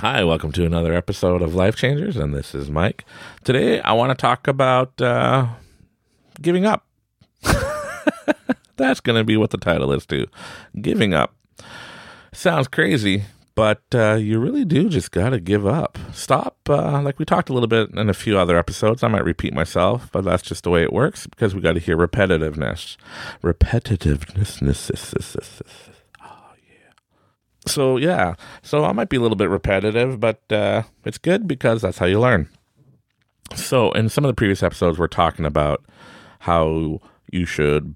Hi, welcome to another episode of Life Changers, and this is Mike. Today, I want to talk about uh, giving up. That's going to be what the title is, too. Giving up. Sounds crazy, but uh, you really do just got to give up. Stop. Uh, like we talked a little bit in a few other episodes. I might repeat myself, but that's just the way it works because we got to hear repetitiveness. Repetitiveness. So, yeah. So I might be a little bit repetitive, but uh, it's good because that's how you learn. So, in some of the previous episodes, we're talking about how you should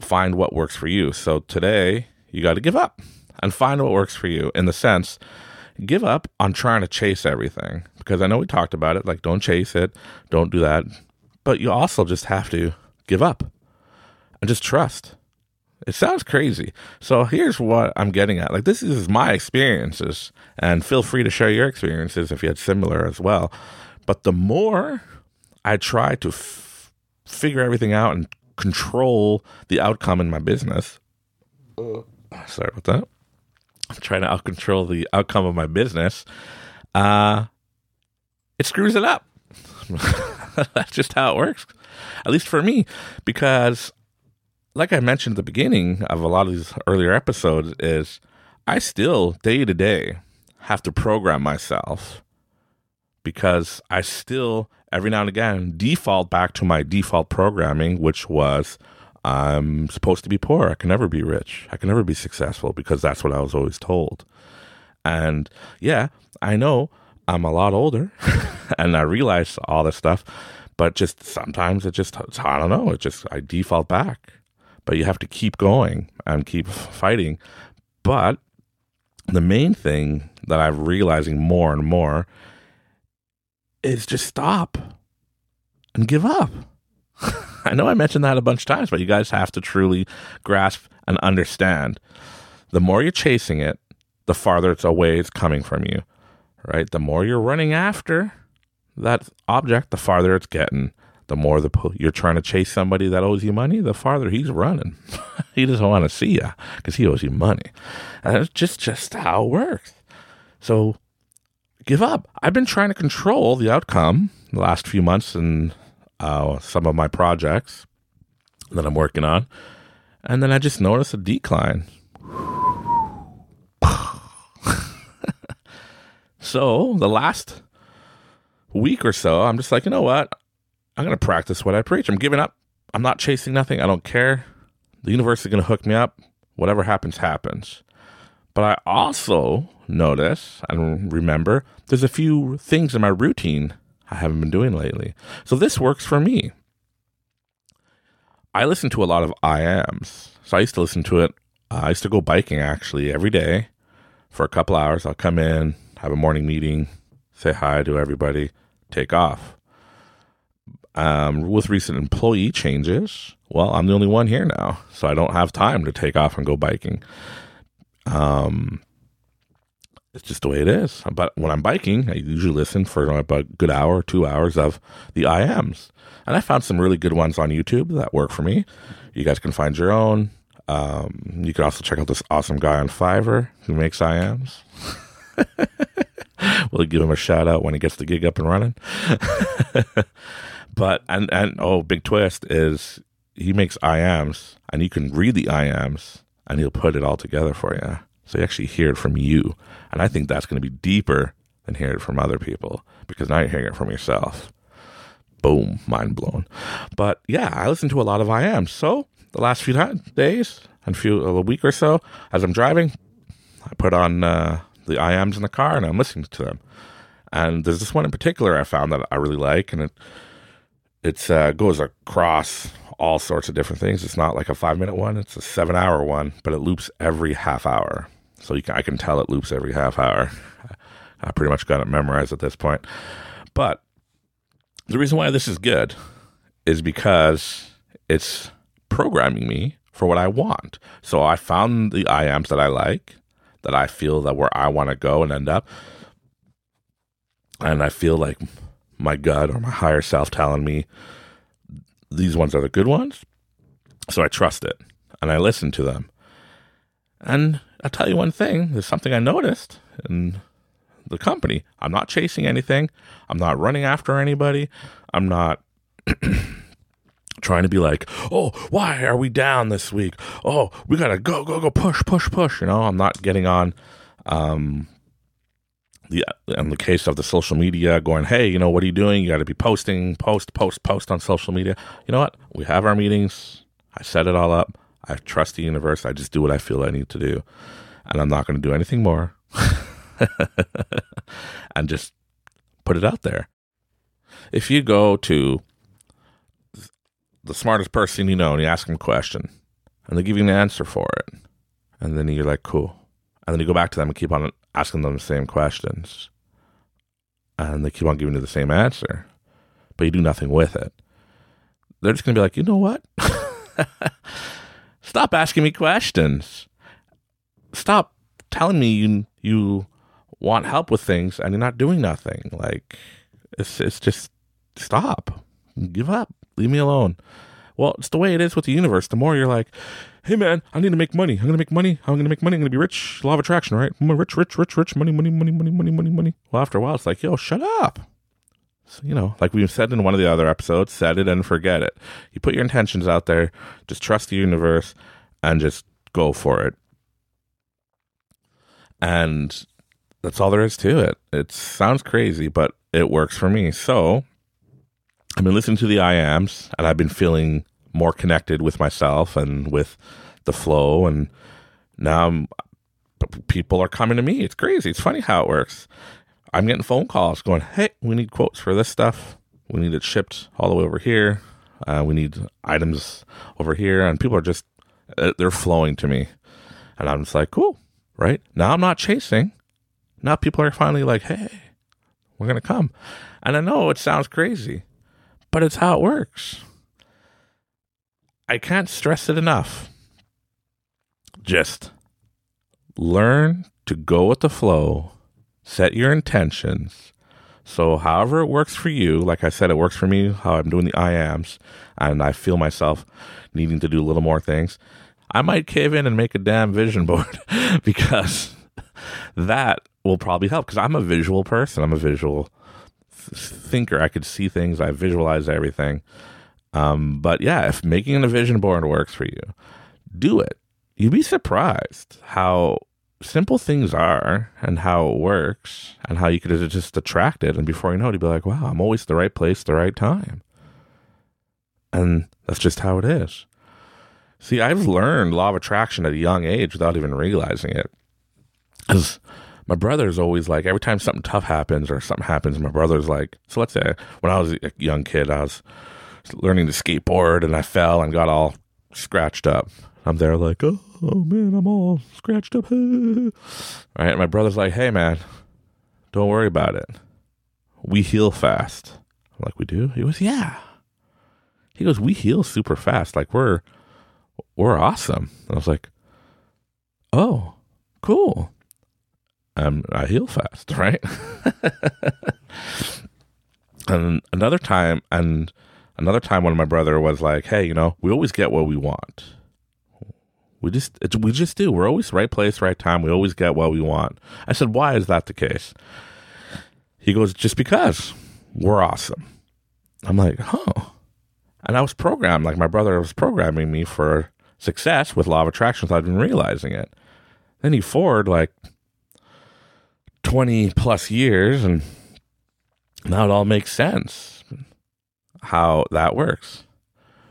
find what works for you. So, today, you got to give up and find what works for you in the sense give up on trying to chase everything because I know we talked about it like don't chase it, don't do that. But you also just have to give up and just trust. It sounds crazy. So here's what I'm getting at. Like this is my experiences and feel free to share your experiences if you had similar as well. But the more I try to f- figure everything out and control the outcome in my business, uh, sorry about that I'm trying to out control the outcome of my business, uh, it screws it up. That's just how it works, at least for me, because like I mentioned at the beginning of a lot of these earlier episodes, is I still day to day have to program myself because I still every now and again default back to my default programming, which was I'm supposed to be poor. I can never be rich. I can never be successful because that's what I was always told. And yeah, I know I'm a lot older and I realize all this stuff, but just sometimes it just, I don't know, it just, I default back. But you have to keep going and keep fighting. But the main thing that I'm realizing more and more is just stop and give up. I know I mentioned that a bunch of times, but you guys have to truly grasp and understand. The more you're chasing it, the farther it's away it's coming from you, right? The more you're running after that object, the farther it's getting. The more the you're trying to chase somebody that owes you money, the farther he's running. he doesn't want to see you because he owes you money, and it's just just how it works. So give up. I've been trying to control the outcome the last few months and uh, some of my projects that I'm working on. And then I just noticed a decline. so the last week or so, I'm just like, you know what? I'm going to practice what I preach. I'm giving up. I'm not chasing nothing. I don't care. The universe is going to hook me up. Whatever happens, happens. But I also notice and remember there's a few things in my routine I haven't been doing lately. So this works for me. I listen to a lot of IMs. So I used to listen to it. Uh, I used to go biking actually every day for a couple hours. I'll come in, have a morning meeting, say hi to everybody, take off. Um, with recent employee changes, well, I'm the only one here now, so I don't have time to take off and go biking. Um, it's just the way it is. But when I'm biking, I usually listen for about a good hour, two hours of the IMs. And I found some really good ones on YouTube that work for me. You guys can find your own. Um, you can also check out this awesome guy on Fiverr who makes IMs. we'll give him a shout out when he gets the gig up and running. but and and oh, big twist is he makes IAMs and you can read the IAMs and he'll put it all together for you. So you actually hear it from you. And I think that's going to be deeper than hearing it from other people because now you're hearing it from yourself. Boom, mind blown. But yeah, I listen to a lot of IAMs. So the last few days and few a week or so, as I'm driving, I put on uh, the IAMs in the car and I'm listening to them. And there's this one in particular I found that I really like, and it it uh, goes across all sorts of different things. It's not like a five minute one; it's a seven hour one, but it loops every half hour. So can, I can tell it loops every half hour. I pretty much got it memorized at this point. But the reason why this is good is because it's programming me for what I want. So I found the IAMs that I like, that I feel that where I want to go and end up. And I feel like my gut or my higher self telling me these ones are the good ones. So I trust it and I listen to them. And I'll tell you one thing. There's something I noticed in the company. I'm not chasing anything. I'm not running after anybody. I'm not trying to be like, oh, why are we down this week? Oh, we gotta go, go, go, push, push, push. You know, I'm not getting on. Um, the in the case of the social media, going, hey, you know, what are you doing? You got to be posting, post, post, post on social media. You know what? We have our meetings. I set it all up. I trust the universe. I just do what I feel I need to do, and I'm not going to do anything more. and just put it out there. If you go to the smartest person you know and you ask them a question and they give you an answer for it, and then you're like, cool. And then you go back to them and keep on asking them the same questions. And they keep on giving you the same answer, but you do nothing with it. They're just going to be like, you know what? Stop asking me questions. Stop telling me you you want help with things and you're not doing nothing. Like it's it's just stop. Give up. Leave me alone. Well, it's the way it is with the universe. The more you're like, hey man, I need to make money. I'm gonna make money. I'm gonna make money. I'm gonna be rich. Law of attraction, right? I'm rich, rich, rich, rich. Money, money, money, money, money, money, money. Well, after a while, it's like, yo, shut up. So, you know, like we've said in one of the other episodes, set it and forget it. You put your intentions out there. Just trust the universe and just go for it. And that's all there is to it. It sounds crazy, but it works for me. So I've been listening to the I ams and I've been feeling more connected with myself and with the flow. And now I'm, people are coming to me. It's crazy. It's funny how it works. I'm getting phone calls going, hey, we need quotes for this stuff. We need it shipped all the way over here. Uh, we need items over here. And people are just, uh, they're flowing to me. And I'm just like, cool, right? Now I'm not chasing. Now people are finally like, hey, we're going to come. And I know it sounds crazy, but it's how it works. I can't stress it enough. Just learn to go with the flow, set your intentions. So, however it works for you, like I said, it works for me, how I'm doing the I ams, and I feel myself needing to do a little more things. I might cave in and make a damn vision board because that will probably help because I'm a visual person. I'm a visual thinker. I could see things. I visualize everything. Um, but yeah, if making a vision board works for you, do it. You'd be surprised how simple things are and how it works and how you could just attract it. And before you know it, you'd be like, wow, I'm always the right place, the right time. And that's just how it is. See, I've learned law of attraction at a young age without even realizing it. Because my brother's always like, every time something tough happens or something happens, my brother's like, so let's say when I was a young kid, I was learning to skateboard and I fell and got all scratched up. I'm there like, oh, oh man, I'm all scratched up. right. My brother's like, hey man, don't worry about it. We heal fast. I'm like, we do? He goes, yeah. He goes, we heal super fast. Like we're we're awesome. And I was like, oh, cool. Um, I heal fast, right? and another time, and another time when my brother was like, "Hey, you know, we always get what we want. We just we just do. We're always right place, right time. We always get what we want." I said, "Why is that the case?" He goes, "Just because we're awesome." I'm like, "Huh." And I was programmed, like my brother was programming me for success with law of attraction without even realizing it. Then he forward like 20 plus years and now it all makes sense how that works.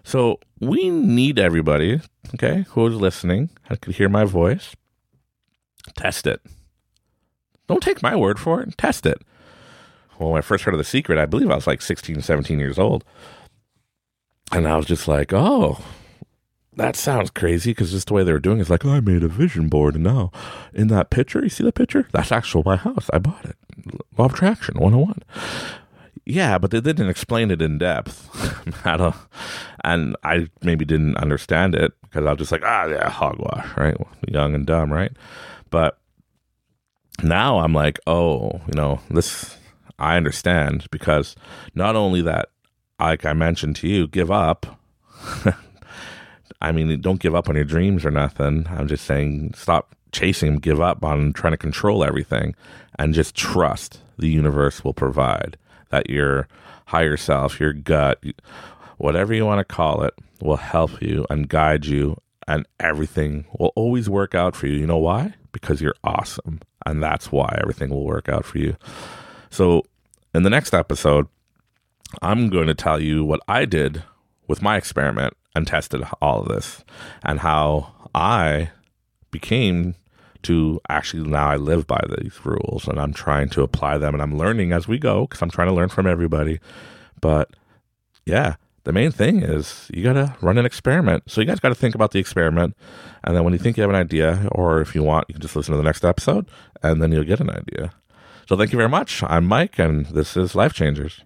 So we need everybody, okay, who is listening and could hear my voice. Test it. Don't take my word for it. Test it. Well, when I first heard of The Secret, I believe I was like 16, 17 years old. And I was just like, oh, that sounds crazy because just the way they were doing it is like, I made a vision board and now in that picture, you see the picture? That's actually my house. I bought it. Law of Attraction 101. Yeah, but they didn't explain it in depth. And I maybe didn't understand it because I was just like, ah, yeah, hogwash, right? Young and dumb, right? But now I'm like, oh, you know, this I understand because not only that, like I mentioned to you, give up. I mean, don't give up on your dreams or nothing. I'm just saying, stop chasing, give up on trying to control everything, and just trust the universe will provide. That your higher self, your gut, whatever you want to call it, will help you and guide you, and everything will always work out for you. You know why? Because you're awesome. And that's why everything will work out for you. So, in the next episode, I'm going to tell you what I did with my experiment and tested all of this and how I became to actually now I live by these rules and I'm trying to apply them and I'm learning as we go because I'm trying to learn from everybody. But yeah, the main thing is you got to run an experiment. So you guys got to think about the experiment. And then when you think you have an idea, or if you want, you can just listen to the next episode and then you'll get an idea. So thank you very much. I'm Mike, and this is Life Changers.